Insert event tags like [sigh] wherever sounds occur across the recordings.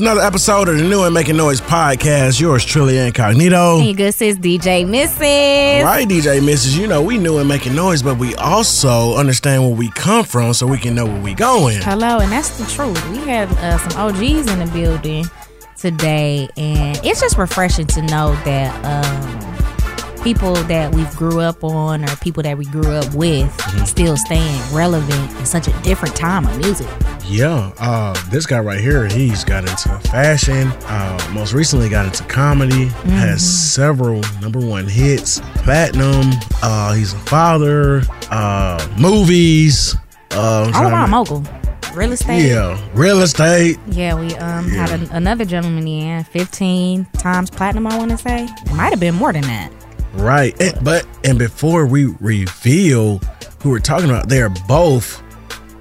It's another episode of the New and Making Noise podcast. Yours truly, Incognito. And your good sis, DJ Misses Right, DJ Misses You know, we new and making noise, but we also understand where we come from so we can know where we going. Hello, and that's the truth. We have uh, some OGs in the building today, and it's just refreshing to know that um, people that we grew up on or people that we grew up with still staying relevant in such a different time of music. Yeah, uh, this guy right here, he's got into fashion. Uh, most recently, got into comedy. Has several number one hits, platinum. Uh, he's a father. Uh, movies. Uh, All around mogul. Real estate. Yeah, real estate. Yeah, we um had an, another gentleman in 15 times platinum, I want to say. It might have been more than that. Right. And- but and before we reveal who we're talking about, they're both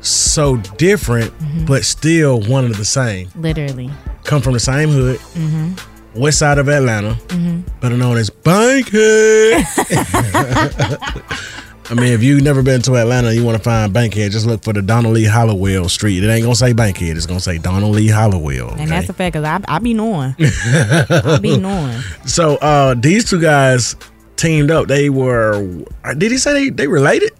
so different, mm-hmm. but still one of the same. Literally. Come from the same hood, mm-hmm. west side of Atlanta, mm-hmm. better known as Bankhead. [laughs] [laughs] I mean, if you've never been to Atlanta, you want to find Bankhead, just look for the Donald Lee Hollowell Street. It ain't gonna say Bankhead; it's gonna say Donald Lee Hollowell. And that's a fact, because I, I be knowing. [laughs] I be knowing. So uh these two guys teamed up. They were did he say they, they related?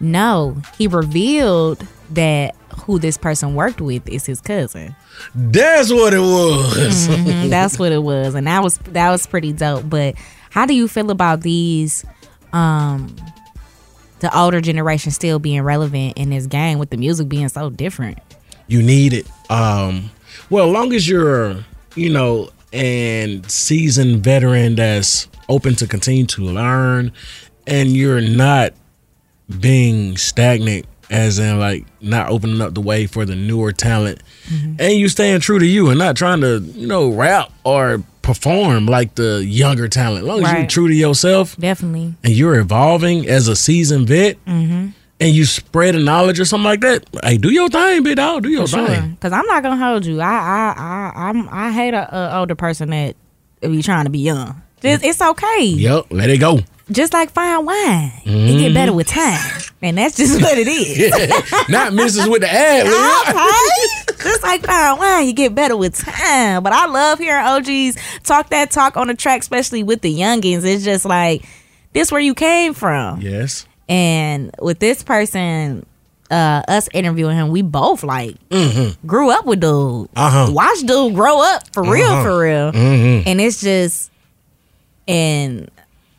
No, he revealed that who this person worked with is his cousin. That's what it was. Mhm, That's what it was, and that was that was pretty dope. But how do you feel about these, um, the older generation still being relevant in this game with the music being so different? You need it. Um well, long as you're, you know, and seasoned veteran that's open to continue to learn and you're not being stagnant as in like not opening up the way for the newer talent. Mm-hmm. And you staying true to you and not trying to you know rap or perform like the younger talent. As long as you're true to yourself Definitely. and you're evolving as a seasoned vet mm-hmm. and you spread the knowledge or something like that hey do your thing big dog do your Sure, thing. Because I'm not gonna hold you. I I I I'm, I hate a, a older person that be trying to be young. Just, it's okay. yep let it go Just like fine wine, it get better with time, and that's just [laughs] what it is. [laughs] not misses with the ad okay. Just like fine wine, you get better with time. But I love hearing OGs talk that talk on the track, especially with the youngins. It's just like this where you came from. yes And with this person, uh, us interviewing him, we both like grew up with dude. Uh-huh. Watch dude grow up for real, Uh-huh. for real. Mm-hmm. And it's just, and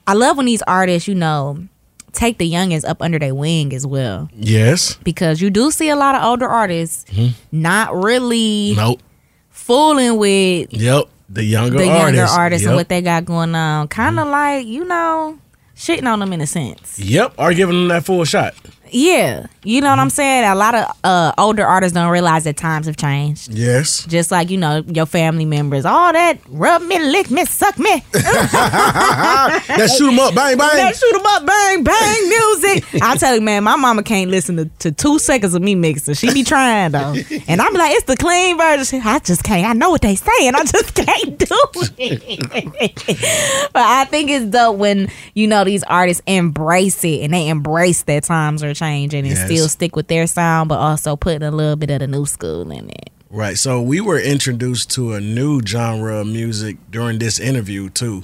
I love when these artists, you know, take the youngins up under their wing as well. yes Because you do see a lot of older artists mm-hmm. not really nope fooling with yep the younger the younger artists artists yep. and what they got going on. Kind of mm-hmm. like, you know, shitting on them in a sense. Yep, are giving them that full shot. Yeah, you know what Mm-hmm. I'm saying. A lot of uh, older artists don't realize that times have changed. Yes. Just like you know your family members, all that rub me, lick me, suck me, [laughs] That shoot 'em up, bang bang. that shoot 'em up, bang bang music. I tell you, man, my mama can't listen to, to two seconds of me mixing. She be trying though, [laughs] and I'm like, it's the clean version. I just can't. I know what they saying. I just can't do it. [laughs] but I think it's dope when you know these artists embrace it and they embrace that times are changing and Yes. still stick with their sound, but also putting a little bit of the new school in it. Right. So we were introduced to a new genre of music during this interview too.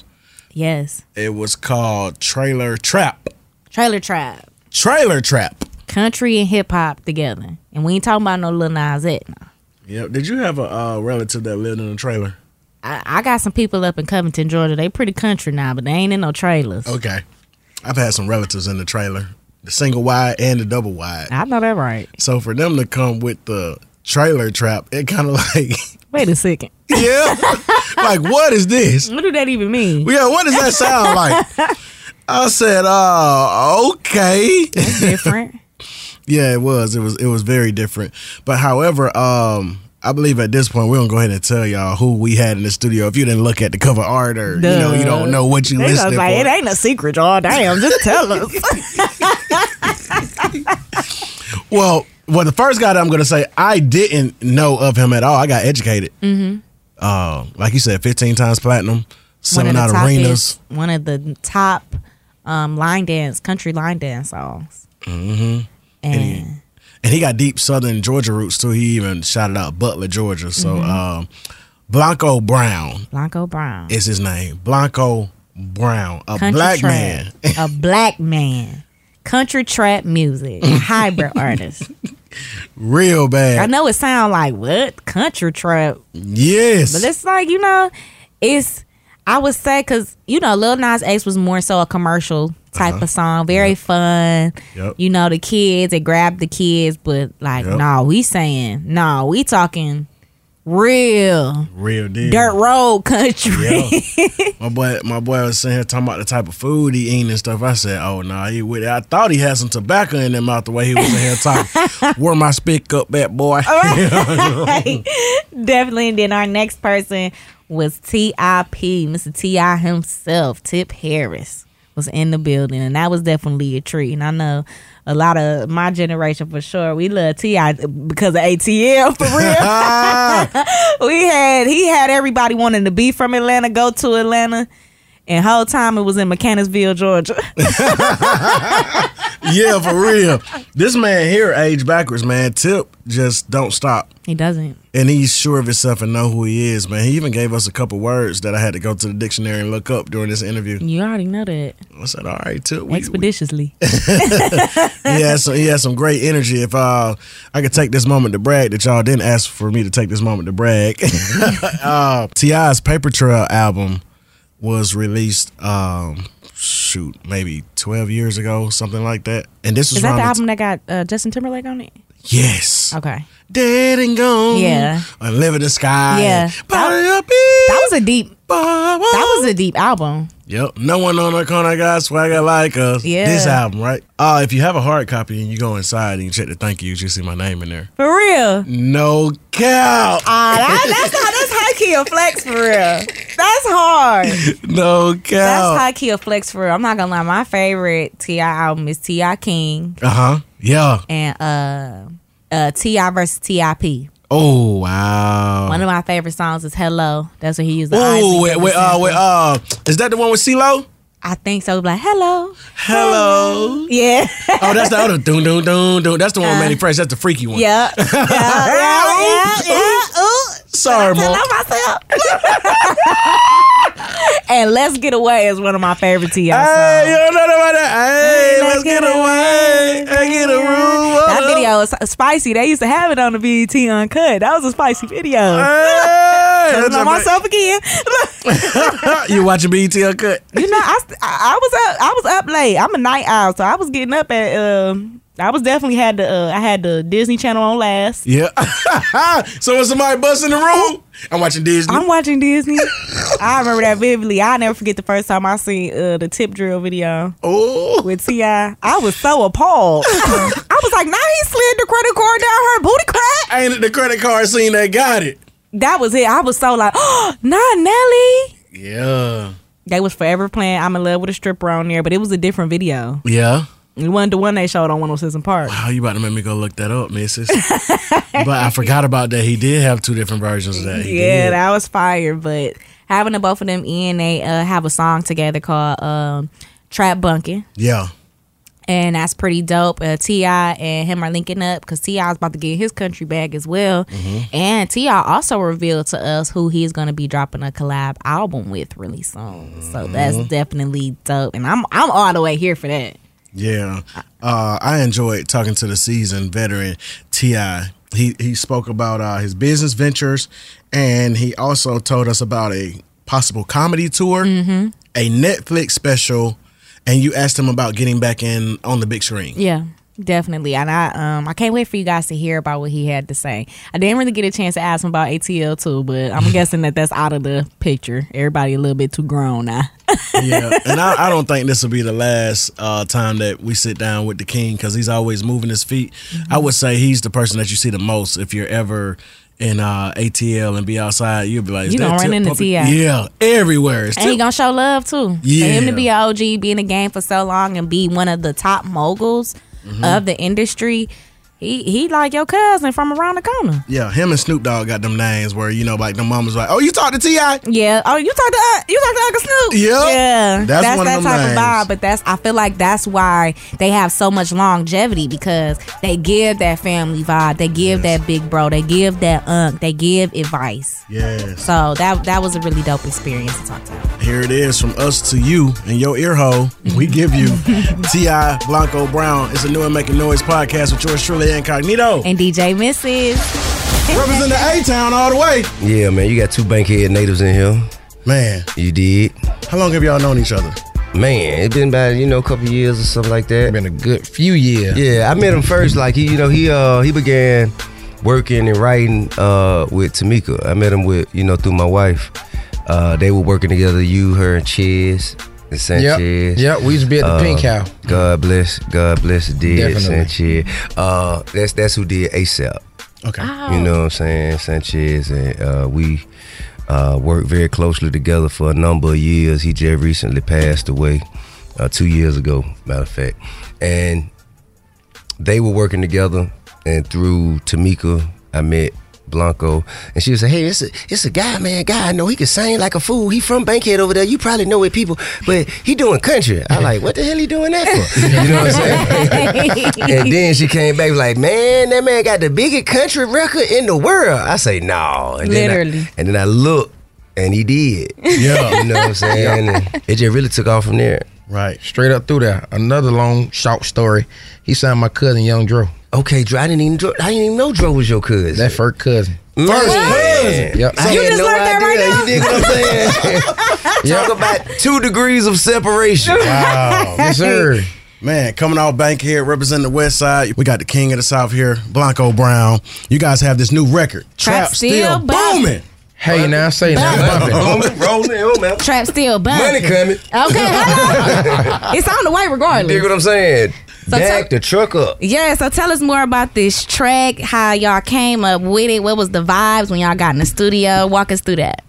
Yes, It was called trailer trap. trailer trap, Trailer trap. country and hip hop together, and we ain't talking about no little Nas X. now. Yep. Did you have a uh, relative that lived in a trailer? I, I got some people up in Covington, Georgia. They pretty country now, but they ain't in no trailers. Okay. I've had some relatives in the trailer, the single wide and the double wide. I know that right. So for them to come with the trailer trap, it kind of [laughs] like, Wait a second. [laughs] yeah, like what is this? What do that even mean? Yeah, what does that sound [laughs] like? I said, uh, okay. Different. Yeah, it was. It was. It was very different. But however, um, I believe at this point we're gonna go ahead and tell y'all who we had in the studio. If you didn't look at the cover art or you know you don't know what you They listening like, it ain't a secret, y'all. Damn, just tell us. [laughs] Well, well, the first guy that I'm gonna say I didn't know of him at all. I got educated. Mm-hmm. Uh, like you said, 15 times platinum, of out arenas. is- one of the top um, line dance, country line dance songs. Mm-hmm. And and he got deep Southern Georgia roots too. He even shouted out Butler, Georgia. So Mm-hmm. um, Blanco Brown Blanco Brown, is his name. Blanco Brown, a country black man. a black man, [laughs] country trap music, [laughs] hybrid artist. Real bad. I know it sound like what country trap, Yes. but it's like you know, it's I would say because you know Lil Nas X was more so a commercial type of song, very fun. Uh-huh. Yep. You know the kids, they grab the kids, but like Yep. no, we saying no, we talking real Real deal. dirt road country. Yeah. [laughs] my boy, my boy was sitting here talking about the type of food he eating and stuff. I said, "Oh no, nah, he with it." I thought he had some tobacco in his mouth the way he was in here talking. [laughs] Where my speak up at, boy? [laughs] Definitely. And then our next person was T.I.P. Mr. T.I. himself, Tip Harris, was in the building. And that was definitely a treat. And I know a lot of my generation for sure, we love T.I. because of ATL for real. [laughs] [laughs] we had, he had everybody wanting to be from Atlanta, go to Atlanta. And whole time it was in Mechanicsville, Georgia. [laughs] yeah, for real. This man here age backwards, man. Tip just don't stop. he doesn't. And he's sure of himself and know who he is, man. He even gave us a couple words that I had to go to the dictionary and look up during this interview. You already know that. I said, "All right, Tip." we- Expeditiously. [laughs] he has some he has some great energy. If uh, I could take this moment to brag that y'all didn't ask for me to take this moment to brag. [laughs] uh, T.I.'s Paper Trail album was released. Um, shoot, maybe twelve years ago, something like that. And this was Is that the album that got uh, Justin Timberlake on it? yes, Okay. dead and gone. Yeah. and live in the sky. Yeah. that, That was a deep that was a deep album. Yep. No one on the corner got swagger like us. Yeah. This album, right? Uh, if you have a hard copy and you go inside and you check the thank yous, you see my name in there. For real. No cow. Ah, that, that's that's high key of flex for real. That's hard. No That's cow. high key of flex for real. I'm not gonna lie. My favorite T.I. album is T.I. King Uh huh. Yeah. and uh uh T.I. versus Tip. Oh wow. One of my favorite songs is Hello. That's what he used. the Oh wait, wait, uh, wait, uh, is that the one with CeeLo? I think so. Like Hello. Hello. Yeah. Oh, that's the other doon doon doon doon. That's the one with Uh, Mannie Fresh. That's the freaky one. yeah. Yeah. Yeah. Yeah. yeah. Ooh. Sorry, Tell Mo. on myself. [laughs] and Let's Get Away is one of my favorite T.I. songs. Hey, you don't know about that. Hey, let's get away and get a room. That video is spicy. They used to have it on the BET Uncut. That was a spicy video. Hey, [laughs] on myself again. [laughs] you watching BET Uncut? you know, I, I I was up. I was up late. I'm a night owl, so I was getting up at. Um, I was definitely had the. Uh, I had the Disney Channel on last. Yeah. [laughs] so when somebody busts in the room, I'm watching Disney. I'm watching Disney. [laughs] I remember that vividly. I never forget the first time I seen uh, the tip drill video oh. with Ti. I was so appalled. [laughs] I was like, "Now he slid the credit card down her booty crack." Ain't it the credit card scene that got it? That was it. I was so like, "Oh, not Nelly." Yeah. They was forever playing "I'm in Love with a Stripper" on there, but it was a different video. Yeah. It wasn't the one they showed on 106 and Park. Wow, you about to make me go look that up, missus. [laughs] but I forgot about that. He did have two different versions of that. He Yeah, did. that was fire. But having the both of them in, they uh, have a song together called um, "Trap Bunkin'." Yeah. and that's pretty dope. Uh, T.I. and him are linking up because T.I. is about to get his country bag as well, and T.I. also revealed to us who he's going to be dropping a collab album with really soon. So that's definitely dope, and I'm I'm all the way here for that. Yeah. Uh, I enjoyed talking to the seasoned veteran T.I. He, he spoke about uh, his business ventures and he also told us about a possible comedy tour, Mm-hmm. a Netflix special, and you asked him about getting back in on the big screen. Yeah. Definitely, and I um I can't wait for you guys to hear about what he had to say. I didn't really get a chance to ask him about ATL too, but I'm [laughs] guessing that that's out of the picture. Everybody a little bit too grown now. [laughs] yeah, and I, I don't think this will be the last uh, time that we sit down with the king because he's always moving his feet. I would say he's the person that you see the most if you're ever in uh, ATL and be outside, you'll be like, You gonna run into? T.I.. Yeah, everywhere. It's And he gonna show love too. For Yeah. him to be an OG, be in the game for so long, and be one of the top moguls Mm-hmm. of the industry. He he like your cousin from around the corner. yeah, him and Snoop Dogg got them names where you know, like the mama's like, oh, you talk to T.I.? Yeah. Oh, you talk to uh, you talk to Uncle Snoop. Yep. Yeah. That's one of that type names. of vibe. But that's I feel like that's why they have so much longevity because they give that family vibe. They give that big bro. They give that unk. They give advice. Yeah. So that that was a really dope experience to talk to. Him. Here it is from us to you and your ear hole. We give you [laughs] T.I. Blanco Brown. It's a new and making noise podcast with yours truly incognito. And DJ Misses Represent the A Town all the way. Yeah, man, you got two Bankhead natives in here. Man, You did. how long have y'all known each other? Man, it's been about, you know, a couple years or something like that. Been a good few years. Yeah, I met him first. Like he, you know, he uh he began working and writing uh with Tamika. I met him with, you know, through my wife. Uh they were working together, you, her, and Chiz and Yep. Sanchez. Yep. We used to be at the Uh, Pink House. God bless, God bless Definitely. Sanchez. Uh that's that's who did ASAP. Okay. You know what I'm saying? Sanchez and uh, we uh, worked very closely together for a number of years. He just recently passed away uh, two years ago, matter of fact. And they were working together, and through Tamika, I met Blanco, and she was like, "Hey, it's a it's a guy, man. Guy, I know he can sing like a fool. He from Bankhead over there. You probably know it, people, but he doing country." I like, what the hell he doing that for? You know what I'm saying? [laughs] and then she came back like, man, that man got the biggest country record in the world. I say, no. And then I- Literally. and then I look, and he did. Yeah. You know what I'm saying? And it just really took off from there. Right. Straight up through there. Another long, short story. He signed my cousin, Young Dro. Okay, Dro, I didn't even, Dro- I didn't even know Dro was your cousin. That first cousin. Man. cousin. Yep. I You had just no learned that right idea. now? You dig what I'm saying? [laughs] Talk about two degrees of separation. [laughs] Wow. Yes, sir. [laughs] Man, coming out Bankhead, representing the West Side. We got the King of the South here, Blanco Brown. You guys have this new record, Trap Trap, Still Still, Booming. Hey, now say now. bumping. rolling, rolling. Trap still bumping. Money coming. Okay, hello. it's on the way regardless. You Dig what I'm saying? So Back the truck up. Yeah, so tell us more about this track, how y'all came up with it, what was the vibes when y'all got in the studio? Walk us through that.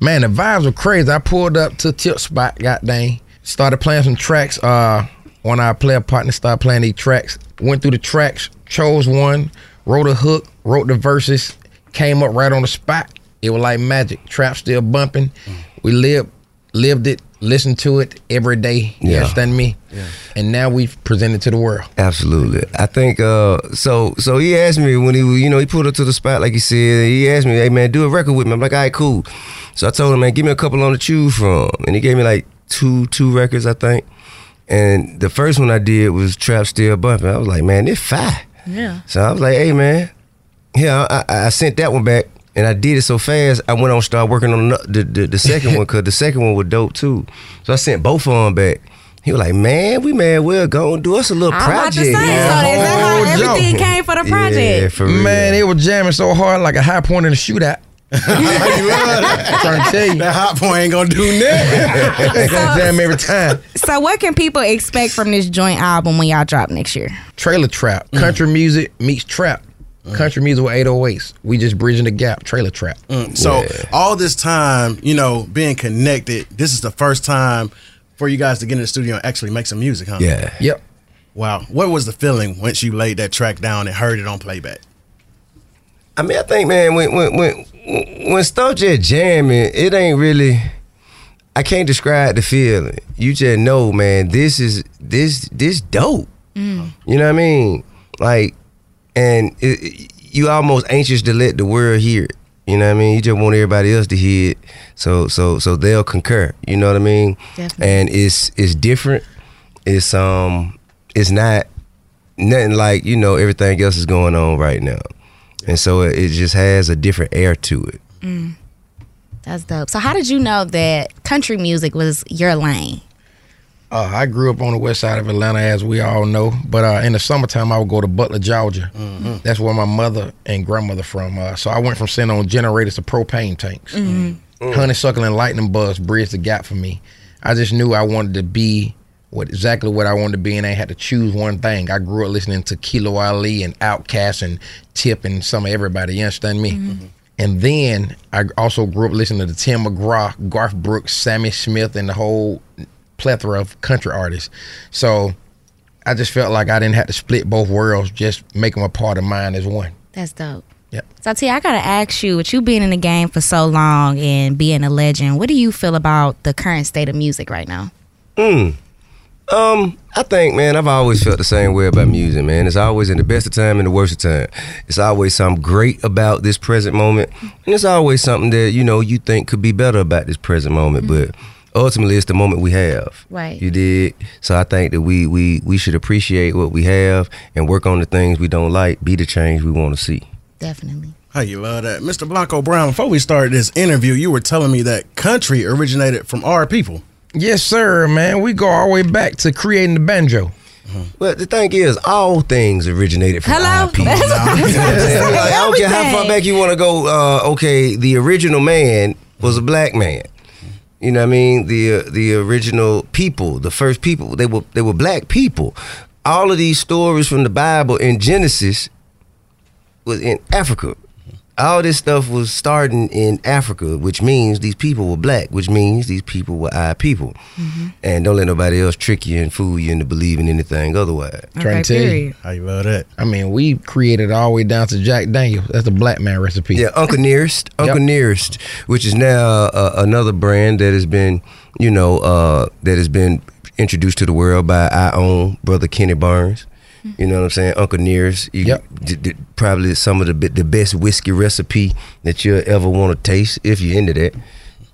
Man, the vibes were crazy. I pulled up to Tip Spot, god dang. Started playing some tracks. Uh, one of our player partners started playing these tracks. Went through the tracks, chose one, wrote a hook, wrote the verses, came up right on the spot. It was like magic. Trap still bumping. We lived lived it, listened to it every day. You Yeah. understand me? And now we've presented to the world. Absolutely. I think uh so so he asked me when he you know he pulled up to the spot like he said, he asked me, Hey man, do a record with me. I'm like, all right, cool. So I told him, man, give me a couple on the choose from. And he gave me like two two records, I think. And the first one I did was Trap Still Bumping. I was like, man, this fire. Yeah. So I was like, hey man, yeah, I, I I sent that one back. And I did it so fast, I went on start working on the the, the, the second one because the second one was dope too. So I sent both of them back. He was like, "Man, we may well go and do us a little I'm about to project." say, so is that how Oh, everything Joe. came for the Yeah, project? for real. Man, it was jamming so hard like a Hi-Point in a shootout. I'm [laughs] trying to tell you. That hot point ain't gonna do nothing. They gonna jam every time. So what can people expect from this joint album when y'all drop next year? Trailer trap. Country music meets trap. Uh-huh. Country music with 808s. We just bridging the gap. Trailer trap. Mm, so all this time, you know, being connected, this is the first time for you guys to get in the studio and actually make some music, huh? yeah, Yep. Wow. What was the feeling once you laid that track down and heard it on playback? I mean, I think, man, when when when when stuff just jamming, it ain't really. I can't describe the feeling. You just know, man. This is this this dope. Mm. You know what I mean? Like, and it, it- you almost anxious to let the world hear it. You know what I mean? You just want everybody else to hear it, so so so they'll concur. You know what I mean? Definitely. And it's it's different. It's um it's not nothing like you know everything else is going on right now, and so it, it just has a different air to it. That's dope. So how did you know that country music was your lane? Uh, I grew up on the west side of Atlanta, as we all know. But uh, in the summertime, I would go to Butler, Georgia. That's where my mother and grandmother from. Uh, so I went from sitting on generators to propane tanks. Honeysuckle and lightning bugs bridged the gap for me. I just knew I wanted to be what exactly what I wanted to be, and I had to choose one thing. I grew up listening to Kilo Ali and Outkast and Tip and some of everybody. You understand me? And then I also grew up listening to Tim McGraw, Garth Brooks, Sammy Smith, and the whole plethora of country artists. So I just felt like I didn't have to split both worlds, just make them a part of mine as one. That's dope. Yep. So T, I gotta ask you, with you being in the game for so long and being a legend, what do you feel about the current state of music right now? Hmm. Um, I think, man, I've always felt the same way about music, man. It's always in the best of time and the worst of time. It's always something great about this present moment, and it's always something that you know you think could be better about this present moment, but. Ultimately, it's the moment we have. Right. You did. So I think that we we we should appreciate what we have and work on the things we don't like. Be the change we want to see. Definitely. How you love that, Mr. Blanco Brown? Before we started this interview, you were telling me that country originated from our people. Yes, sir, man. We go all the way back to creating the banjo. Well, the thing is, all things originated from Hello? our [laughs] people. That's- what I'm saying? Like, I don't care how far back you want to go. Uh, okay, the original man was a black man. You know what I mean? The uh, the original people, the first people, they were they were black people. All of these stories from the Bible in Genesis was in Africa. All this stuff was starting in Africa, which means these people were black, which means these people were our people. And don't let nobody else trick you and fool you into believing anything otherwise. Trying to tell you. How you love that? I mean, we created all the way down to Jack Daniels. That's a black man recipe. Yeah, Uncle [laughs] Nearest, Uncle Yep. Nearest, which is now uh, another brand that has been, you know, uh, that has been introduced to the world by our own brother Kenny Barnes. You know what I'm saying? Uncle Nearest. You, Yep. d- d- probably some of the bi- the best whiskey recipe that you'll ever want to taste if you're into that.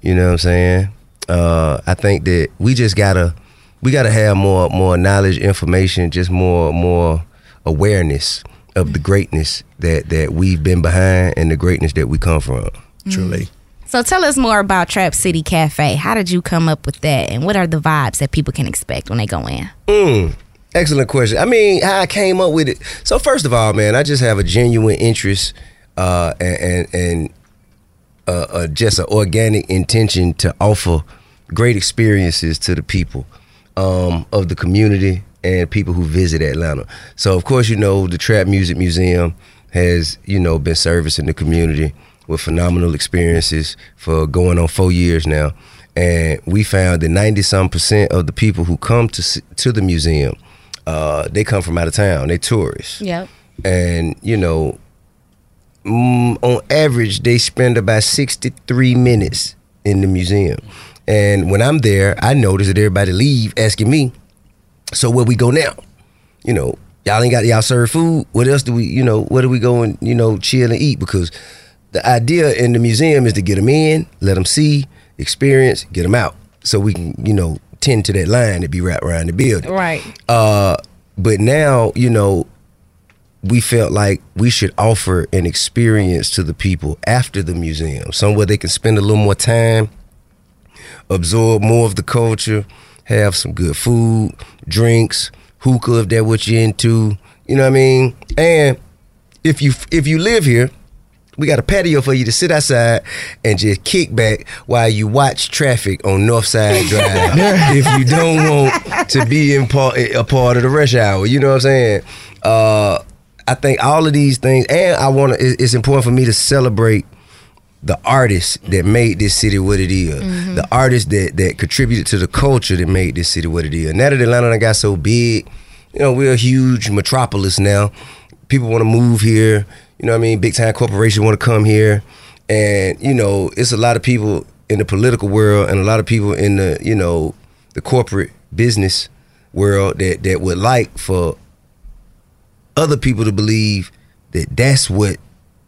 You know what I'm saying? Uh, I think that we just gotta we gotta have more more knowledge, information, just more more awareness of the greatness that that we've been behind and the greatness that we come from. Truly. So tell us more about Trap City Cafe. How did you come up with that, and what are the vibes that people can expect when they go in? Mm, excellent question. I mean, how I came up with it. So first of all, man, I just have a genuine interest uh, and and, and uh, uh, just an organic intention to offer great experiences to the people um, of the community and people who visit Atlanta. So of course, you know, the Trap Music Museum has you know been servicing the community with phenomenal experiences for going on four years now. And we found that ninety some percent of the people who come to to the museum, uh, they come from out of town. They tourists. Yep. and you know mm, on average they spend about 63 minutes in the museum. And when i'm there i notice that everybody leave asking me so where we go now? You know y'all ain't got y'all serve food. What else do we you know where do we go and you know chill and eat? Because the idea in the museum is to get them in let them see experience get them out. So we can you know tend to that line that be wrapped around the building Right. uh, but now, you know, we felt like we should offer an experience to the people after the museum, somewhere they can spend a little more time, absorb more of the culture, have some good food, drinks, hookah if that's what you're into. You know what I mean? And if you if you live here, we got a patio for you to sit outside and just kick back while you watch traffic on Northside [laughs] Drive. if you don't want to be in part, a part of the rush hour, you know what I'm saying? Uh, I think all of these things, and I want to. It's important for me to celebrate the artists that made this city what it is. The artists that that contributed to the culture that made this city what it is. Now that Atlanta got so big, you know, we're a huge metropolis now. People want to move here. You know what I mean? Big time corporations want to come here. And, you know, it's a lot of people in the political world and a lot of people in the, you know, the corporate business world that, that would like for other people to believe that that's what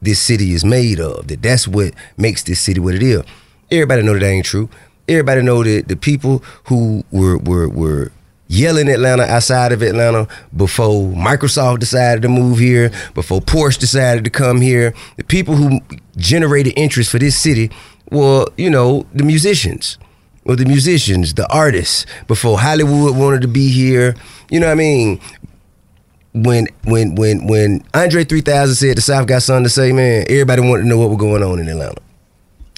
this city is made of, that that's what makes this city what it is. Everybody know that, that ain't true. Everybody know that the people who were were were yelling Atlanta outside of Atlanta before Microsoft decided to move here, before Porsche decided to come here, the people who generated interest for this city were, you know, the musicians. Or the musicians, the artists, before Hollywood wanted to be here. You know what I mean? when when when when Andre 3000 said the South got something to say, man, everybody wanted to know what was going on in Atlanta.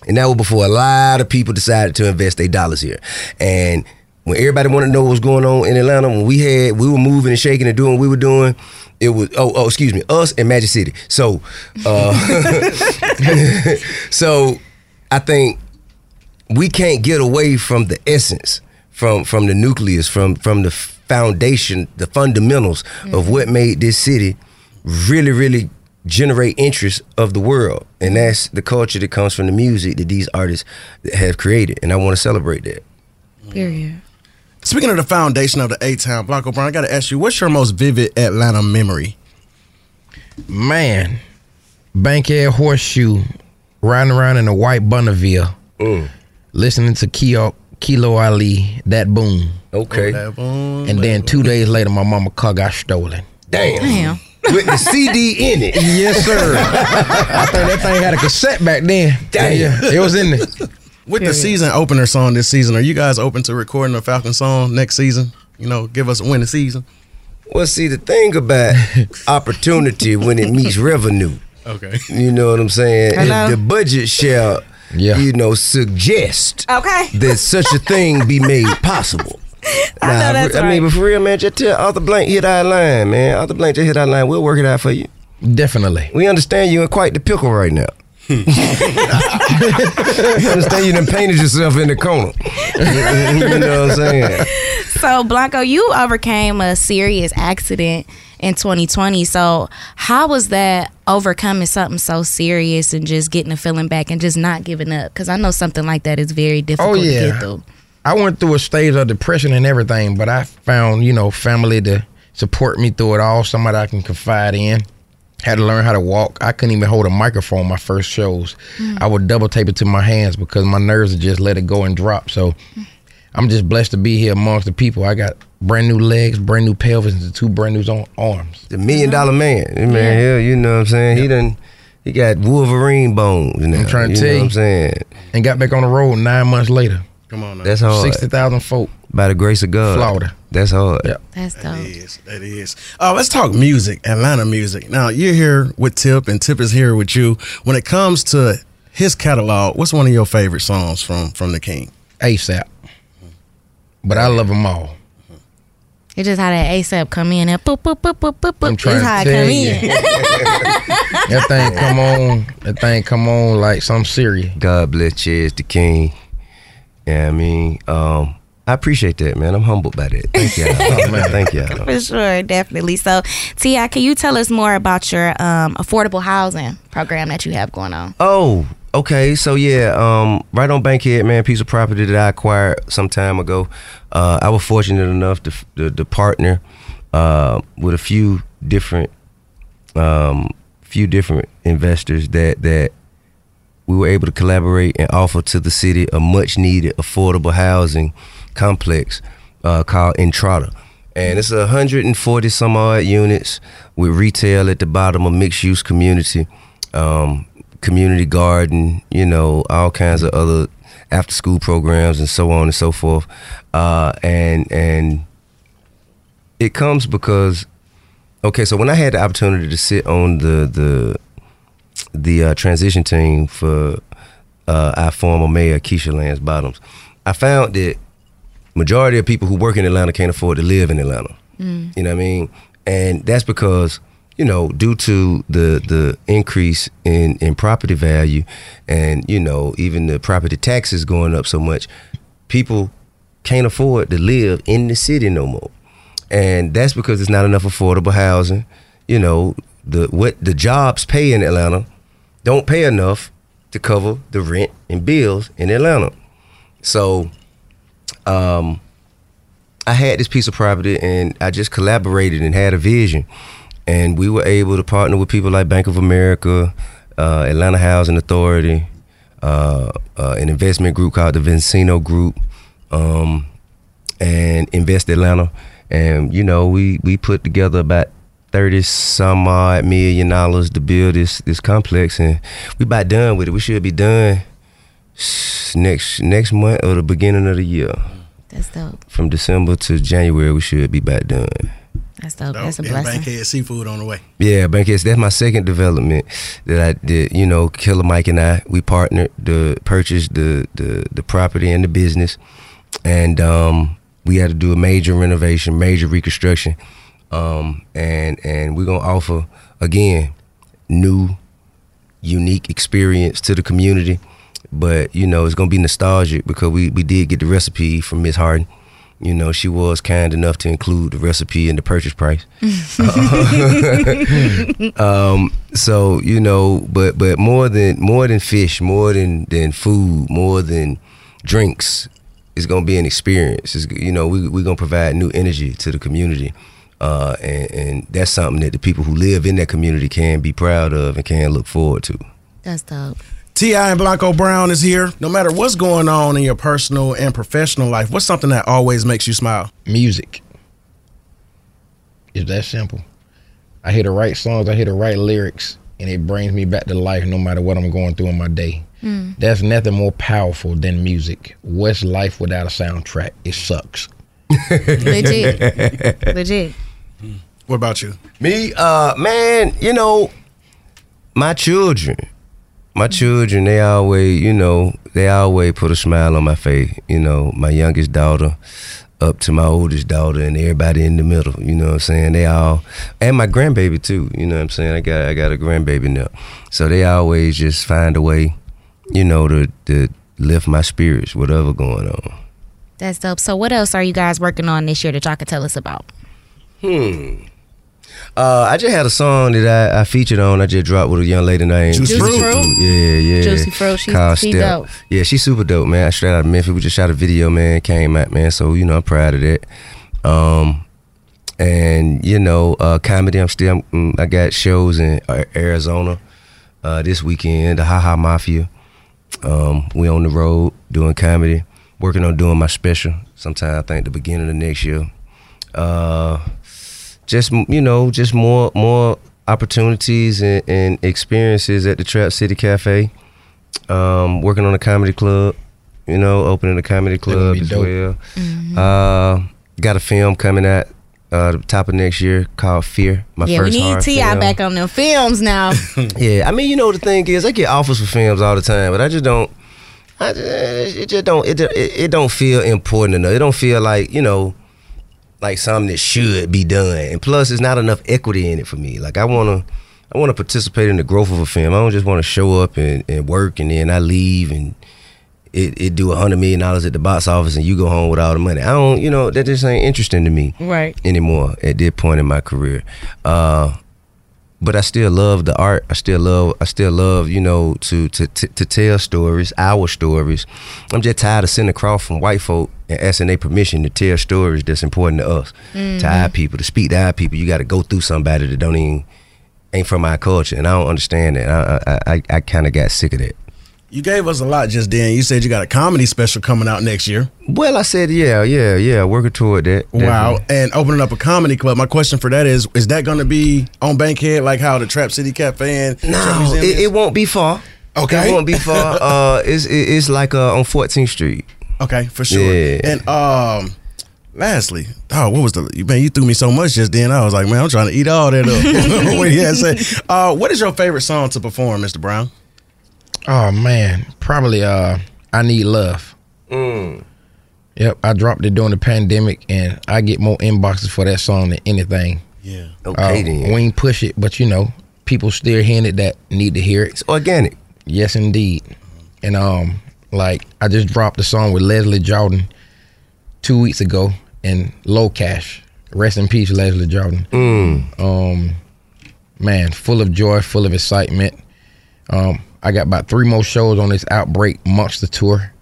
And that was before a lot of people decided to invest their dollars here. And when everybody wanted to know what was going on in Atlanta, when we had we were moving and shaking and doing what we were doing, it was oh oh excuse me, us and Magic City. So uh [laughs] so I think we can't get away from the essence, from from the nucleus, from from the foundation, the fundamentals of what made this city really, really generate interest of the world. And that's the culture that comes from the music that these artists have created. And I want to celebrate that. Period. Speaking of the foundation of the A Town, Blanco Brown, I got to ask you, what's your most vivid Atlanta memory? Man, Bankhead Horseshoe, riding around in a white Bonneville, mm. listening to Kilo, Kilo Ali, that boom. Okay. That boom, And then two days later, my mama car got stolen. Damn. Damn. With the CD in it. Yes, sir. [laughs] I think that thing had a cassette back then. Damn. Yeah, it was in there. With the season opener song this season, are you guys open to recording a Falcon song next season? You know, give us a winning season. Well, see, the thing about [laughs] opportunity when it meets revenue, Okay. you know what I'm saying? Hello? If the budget shall, Yeah. you know, suggest Okay. [laughs] that such a thing be made possible. [laughs] I know that's I mean, right. but for real, man, just tell Arthur Blank hit our line, man. Arthur Blank just hit our line. We'll work it out for you. Definitely. We understand you in quite the pickle right now. We understand you done painted yourself in the corner. you know what I'm saying? So Blanco, you overcame a serious accident in 2020. So how was that overcoming something so serious and just getting a feeling back and just not giving up? Because I know something like that is very oh, difficult Oh, to yeah. get through. I went through a stage of depression and everything, but I found, you know, family to support me through it all, somebody I can confide in. Had to learn how to walk. I couldn't even hold a microphone my first shows. Mm. I would double tape it to my hands because my nerves would just let it go and drop. So I'm just blessed to be here amongst the people. I got brand new legs, brand new pelvis, and two brand new arms. The million dollar man. Man, hell, you know what I'm saying? He done he got Wolverine bones now. I'm trying to you tell know you. what I'm saying? And got back on the road nine months later. Come on now. That's hard. 60,000 folk. By the grace of God. Florida. That's hard. Yeah. That's That dope. is. That is. Uh, let's talk music, Atlanta music. Now, you're here with Tip, and Tip is here with you. When it comes to his catalog, what's one of your favorite songs from from the King? ASAP. But I love them all. It just how that ASAP come in and boop boop boop boop boop boop. I'm trying It's how to it come you. in. [laughs] That thing come on. That thing come on like something serious. God bless Chaz the King. Yeah, I mean, um, I appreciate that, man. I'm humbled by that. Thank y'all. [laughs] oh, thank y'all. For sure, definitely. So, T.I., can you tell us more about your um, affordable housing program that you have going on? Oh, okay. So yeah, um, right on Bankhead, man, piece of property that I acquired some time ago. Uh, I was fortunate enough to to, to partner uh, with a few different um, few different investors that that we were able to collaborate and offer to the city a much needed affordable housing complex uh, called Entrada. And it's 140 some odd units with retail at the bottom, a mixed use community, um, community garden, you know, all kinds of other after school programs and so on and so forth. Uh, and and it comes because okay, so when I had the opportunity to sit on the the the uh, transition team for uh, our former mayor Keisha Lance Bottoms, I found that majority of people who work in Atlanta can't afford to live in Atlanta. Mm. You know what I mean? And that's because you know due to the the increase in in property value, and you know even the property taxes going up so much, people can't afford to live in the city no more and that's because there's not enough affordable housing. You know, the what the jobs pay in Atlanta don't pay enough to cover the rent and bills in Atlanta. So, um, I had this piece of property, and I just collaborated and had a vision, and we were able to partner with people like Bank of America, uh, Atlanta Housing Authority, uh, uh, an investment group called the Vecino Group. Um, and Invest Atlanta. And you know, we we put together about thirty some odd million dollars to build this this complex, and we about done with it. We should be done next next month or the beginning of the year. That's dope. From December to January, we should be back done. That's dope. That's a And blessing. Bankhead Seafood on the way. Yeah, Bankheads. That's my second development that I did. You know, Killer Mike and I we partnered to purchase the the the property and the business, and um we had to do a major renovation, major reconstruction, um, and and we're gonna offer again new, unique experience to the community. But you know, it's gonna be nostalgic because we we did get the recipe from Miss Harden. You know, she was kind enough to include the recipe in the purchase price. [laughs] [laughs] um, so you know, but but more than more than fish, more than than food, more than drinks, it's gonna be an experience. It's, you know, we we're gonna provide new energy to the community. Uh, and, and that's something that the people who live in that community can be proud of and can look forward to. That's dope. T.I. and Blanco Brown is here. No matter what's going on in your personal and professional life, what's something that always makes you smile? Music. It's that simple. I hear the right songs, I hear the right lyrics, and it brings me back to life no matter what I'm going through in my day. There's nothing more powerful than music. What's life without a soundtrack? It sucks. [laughs] Legit. [laughs] Legit. What about you? Me, uh, man, you know, my children, my children, they always, you know, they always put a smile on my face. You know, my youngest daughter, up to my oldest daughter, and everybody in the middle. You know what I'm saying? They all, and my grandbaby too. You know what I'm saying? I got, I got a grandbaby now, so they always just find a way, you know, to to lift my spirits, whatever going on. That's dope. So, what else are you guys working on this year that y'all could tell us about? Hmm. Uh, I just had a song that I, I featured on. I just dropped with a young lady named Juicy Juicy Fruit? Fruit? Yeah, yeah. Juicy Fruit, she- Called she Step. dope. Yeah, she's super dope, man. Straight out of Memphis. We just shot a video, man. Came out, man. So you know, I'm proud of that. Um, and you know, uh, comedy. I'm still. mm, I got shows in uh, Arizona uh, this weekend. The Ha Ha Mafia. Um, we on the road doing comedy. Working on doing my special. Sometime I think the beginning of next year. Uh, just you know, just more more opportunities and, and experiences at the Trap City Cafe. Um, working on a comedy club, you know, opening a comedy club as dope. well. Uh, got a film coming out uh, the top of next year called Fear. My yeah, we need T.I. back on them films now. [laughs] Yeah, I mean, you know, the thing is, I get offers for films all the time, but I just don't. I just, it just don't. It, it it don't feel important enough. It don't feel like you know, like something that should be done. And plus, it's not enough equity in it for me. Like I wanna, I wanna participate in the growth of a film. I don't just want to show up and, and work and then I leave and it, it do a hundred million dollars at the box office and you go home with all the money. I don't, you know, that just ain't interesting to me right. anymore at this point in my career. Uh, but I still love the art. I still love. I still love you know to to to, to tell stories, our stories. I'm just tired of sitting across from white folk and asking their permission to tell stories that's important to us, to mm-hmm. our people, to speak to our people. You got to go through somebody that don't even ain't from our culture, and I don't understand that. I I I, I kind of got sick of that. You gave us a lot just then. You said you got a comedy special coming out next year. Well, I said yeah, yeah, yeah, working toward that. Wow. And opening up a comedy club. My question for that is is that going to be on Bankhead like how the Trap City Cafe and No, it, it won't be far. Okay. It won't be far. [laughs] uh, it's it, it's like uh, on 14th Street. Okay, for sure. Yeah. And um, lastly, oh, what was the man? You threw me so much just then. I was like, man, I'm trying to eat all that up. [laughs] what to say. Uh, what is your favorite song to perform, Mr. Brown? Oh man, probably uh I need love. Mm. Yep, I dropped it during the pandemic and I get more inboxes for that song than anything. Yeah. Okay Uh, then. We ain't push it, but you know, people still hearing it that need to hear it. It's organic. Yes indeed. And um like I just dropped a song with Leslie Jordan two weeks ago and Low Cash. Rest in peace, Leslie Jordan. Mm. Um man, full of joy, full of excitement. Um, I got about three more shows on this Outbreak Monster Tour,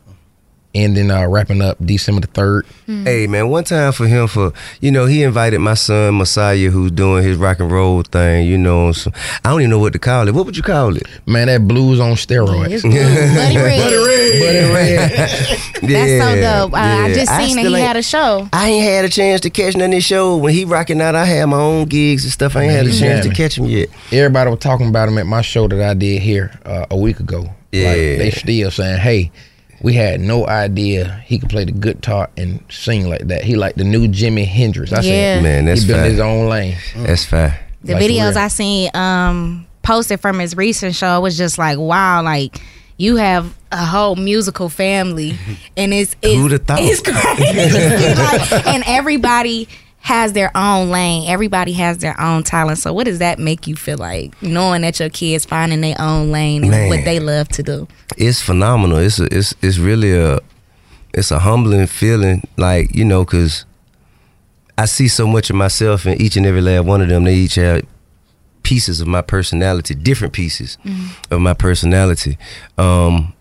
and then uh, wrapping up December the third. Hey man, one time for him for you know he invited my son Messiah who's doing his rock and roll thing. You know, so I don't even know what to call it. What would you call it? Man, that blues on steroids. It's blue. [laughs] Buddy Red. Buddy Red. [laughs] That's so dope. Uh, I yeah. just seen that he had a show. I ain't had a chance to catch none of this show when he rocking out. I had my own gigs and stuff. I ain't Man, had a he chance to catch him yet. Everybody was talking about him at my show that I did here uh, a week ago. Yeah. Like, they still saying, "Hey, we had no idea he could play the guitar and sing like that. He like the new Jimi Hendrix." I Yeah. said, Man, that's he been in fine. his own lane. That's fine. The Like, videos real. I seen um posted from his recent show was just like, wow, like you have a whole musical family, and it's it's, Who'da thought? it's [laughs] crazy. Like, and everybody has their own lane. Everybody has their own talent. So, what does that make you feel like knowing that your kids finding their own lane and Man. what they love to do? it's phenomenal. It's a, it's it's really a it's a humbling feeling, like you know, because I see so much of myself in each and every last one of them. They each have pieces of my personality, different pieces of my personality, um,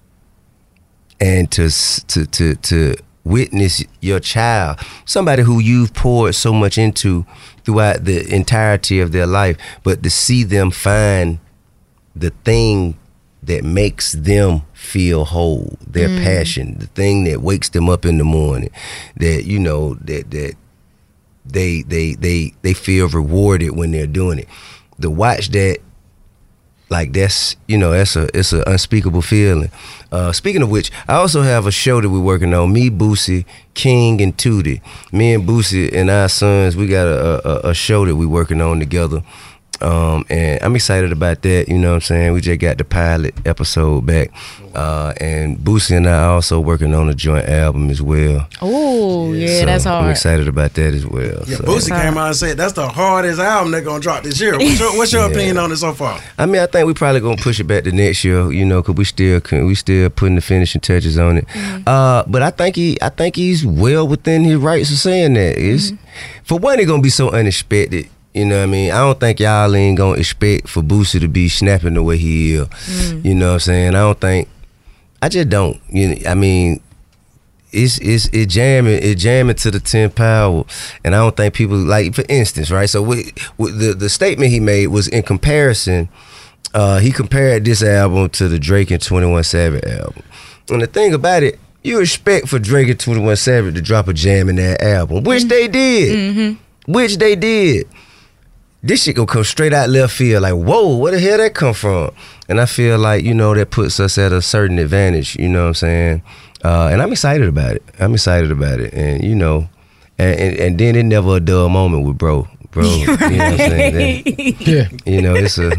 and to to to to witness your child, somebody who you've poured so much into throughout the entirety of their life, but to see them find the thing that makes them feel whole, their mm. passion, the thing that wakes them up in the morning, that you know that that they they they they feel rewarded when they're doing it. To watch that, like that's you know that's a it's an unspeakable feeling. Uh, speaking of which, I also have a show that we're working on. Me, Boosie, King, and Tootie. Me and Boosie and our sons, we got a, a, a show that we're working on together. Um, and I'm excited about that. You know what I'm saying? We just got the pilot episode back. Uh, and Boosie and I also working on a joint album as well. Oh, yeah, So that's hard. I'm excited about that as well. Yeah, So- Boosie came out and said that's the hardest album they're gonna drop this year. What's your, what's your [laughs] opinion on it so far? I mean, I think we probably gonna push it back to next year, you know, cause we still we still putting the finishing touches on it. Uh, but I think he, I think he's well within his rights of saying that. It's for one, it's gonna be so unexpected. You know what I mean? I don't think y'all ain't gonna expect for Boosie to be snapping the way he is. Mm. You know what I'm saying? I don't think. I just don't. You know, I mean, it's it's it jamming it jamming to the 10 power and i don't think people like for instance right so with, with the the statement he made was in comparison uh he compared this album to the drake and 21 savage album and the thing about it you expect for drake and 21 savage to drop a jam in that album which mm-hmm. they did mm-hmm. which they did this shit gonna come straight out left field. Like, whoa, where the hell that come from? And I feel like you know that puts us at a certain advantage. You know what I'm saying? Uh, and I'm excited about it. I'm excited about it. And you know, and and, and then it never a dull moment with bro, bro. You know what I'm saying? That- Yeah. you know, it's a,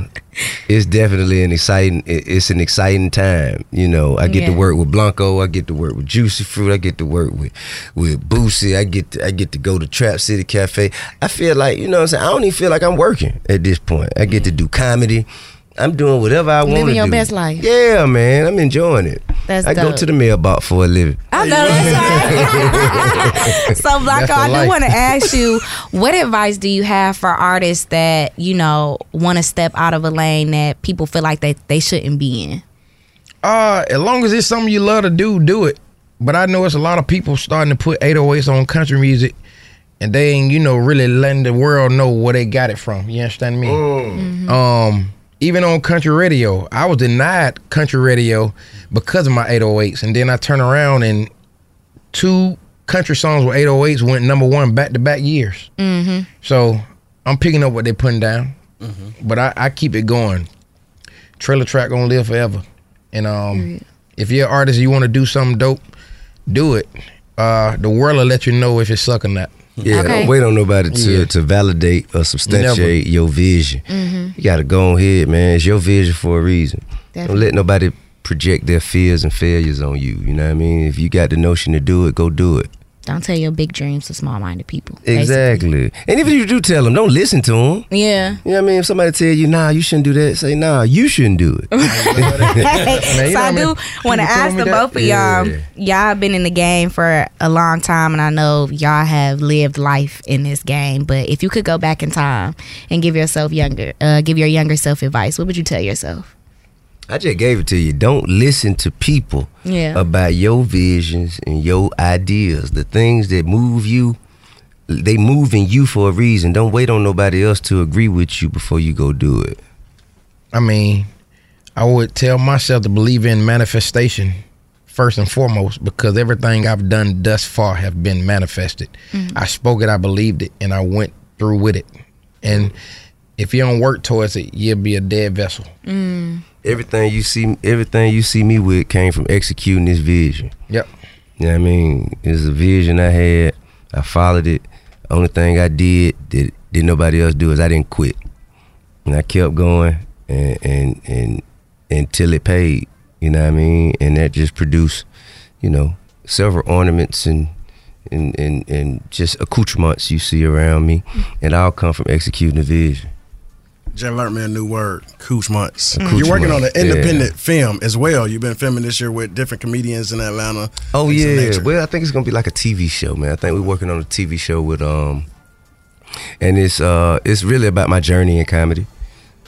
it's definitely an exciting, it's an exciting time. You know, I get to work with Blanco, I get to work with Juicy Fruit, I get to work with with Boosie, I get to, I get to go to Trap City Cafe. I feel like, you know, what I'm saying, I don't even feel like I'm working at this point. I get to do comedy. I'm doing whatever I want to do. Living your best life. Yeah, man, I'm enjoying it. That's I go to the mailbox for a living. I know that's right. [laughs] so, Blanco, I do want to [laughs] ask you, what advice do you have for artists that you know want to step out of a lane that people feel like they they shouldn't be in? Uh, as long as it's something you love to do, do it. But I know it's a lot of people starting to put 808s on country music, and they ain't, you know, really letting the world know where they got it from. You understand me? Um, even on country radio, I was denied country radio because of my 808s, and then I turn around and two country songs with 808s went number one back to back years. Mm-hmm. So I'm picking up what they're putting down, but I, I keep it going. Trailer trap gonna live forever, and um, if you're an artist, you want to do something dope, do it. Uh, the world will let you know if it suck or not. Yeah, Okay. don't wait on nobody to, Yeah. to validate or substantiate your vision. Mm-hmm. You got to go ahead, man. It's your vision for a reason. Don't let nobody project their fears and failures on you. You know what I mean? If you got the notion to do it, go do it. Don't tell your big dreams to small minded people. basically. Exactly. And even if you do tell them, don't listen to them. Yeah. You know what I mean? If somebody tell you, nah, you shouldn't do that, say, nah, you shouldn't do it. [laughs] [laughs] Man, so I how do want to ask the both of y'all. Y'all been in the game for a long time, and I know y'all have lived life in this game. But if you could go back in time and give yourself younger, uh, give your younger self advice, what would you tell yourself? I just gave it to you. Don't listen to people Yeah. about your visions and your ideas. The things that move you, they move in you for a reason. Don't wait on nobody else to agree with you before you go do it. I mean, I would tell myself to believe in manifestation first and foremost because everything I've done thus far have been manifested. Mm-hmm. I spoke it, I believed it, and I went through with it. And if you don't work towards it, you'll be a dead vessel. Mm. Everything you see, everything you see me with came from executing this vision. Yep. You know what I mean? It's a vision I had. I followed it. Only thing I did that did nobody else do is I didn't quit, and I kept going and and and until it paid. You know what I mean? And that just produced, you know, several ornaments and and and, and just accoutrements you see around me, mm-hmm. and all come from executing the vision. Just learned me a new word, accoutrements. Accoutrement, You're working on an yeah. independent film as well. You've been filming this year with different comedians in Atlanta. Oh yeah. Well, I think it's gonna be like a TV show, man. I think we're working on a TV show with um, and it's uh, it's really about my journey in comedy.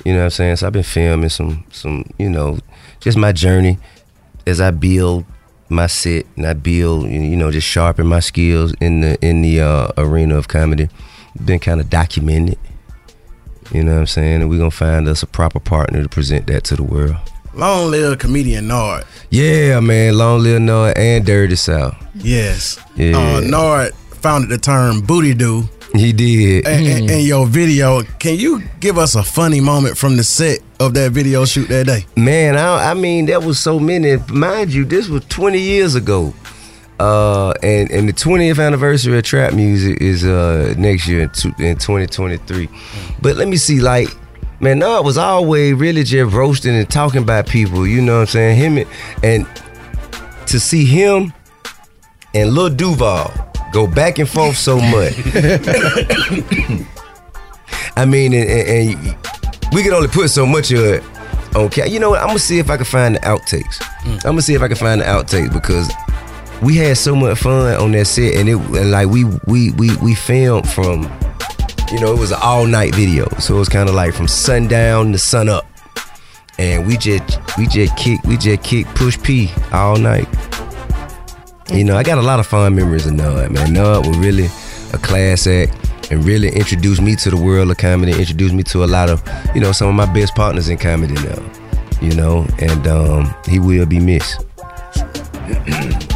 You know what I'm saying? So I've been filming some some you know, just my journey as I build my set and I build you know just sharpen my skills in the in the uh, arena of comedy. Been kind of documented. You know what I'm saying? And we're gonna find us a proper partner to present that to the world. Long live comedian Nard. Yeah, man. Long live Noah and Dirty South. Yes. Yeah. Uh, Nard founded the term booty do. He did. In, in- in your video, can you give us a funny moment from the set of that video shoot that day? Man, I, I mean, that was so many. Mind you, this was 20 years ago. Uh, and, and the 20th anniversary of trap music is uh next year in, two, in 2023. But let me see, like, man, Nard was always really just roasting and talking about people. You know what I'm saying? Him and, and to see him and Lil Duval go back and forth so much. [coughs] I mean, and, and, and we can only put so much of it Okay, You know what? I'm gonna see if I can find the outtakes. I'm gonna see if I can find the outtakes because we had so much fun on that set, and it and like we we we we filmed from, you know, it was an all night video, so it was kind of like from sundown to sun up, and we just we just kick we just kick push P all night. You know, I got a lot of fond memories of Nard, man. Nard was really a class act and really introduced me to the world of comedy, introduced me to a lot of, you know, some of my best partners in comedy now. You know, and um, he will be missed. [clears throat]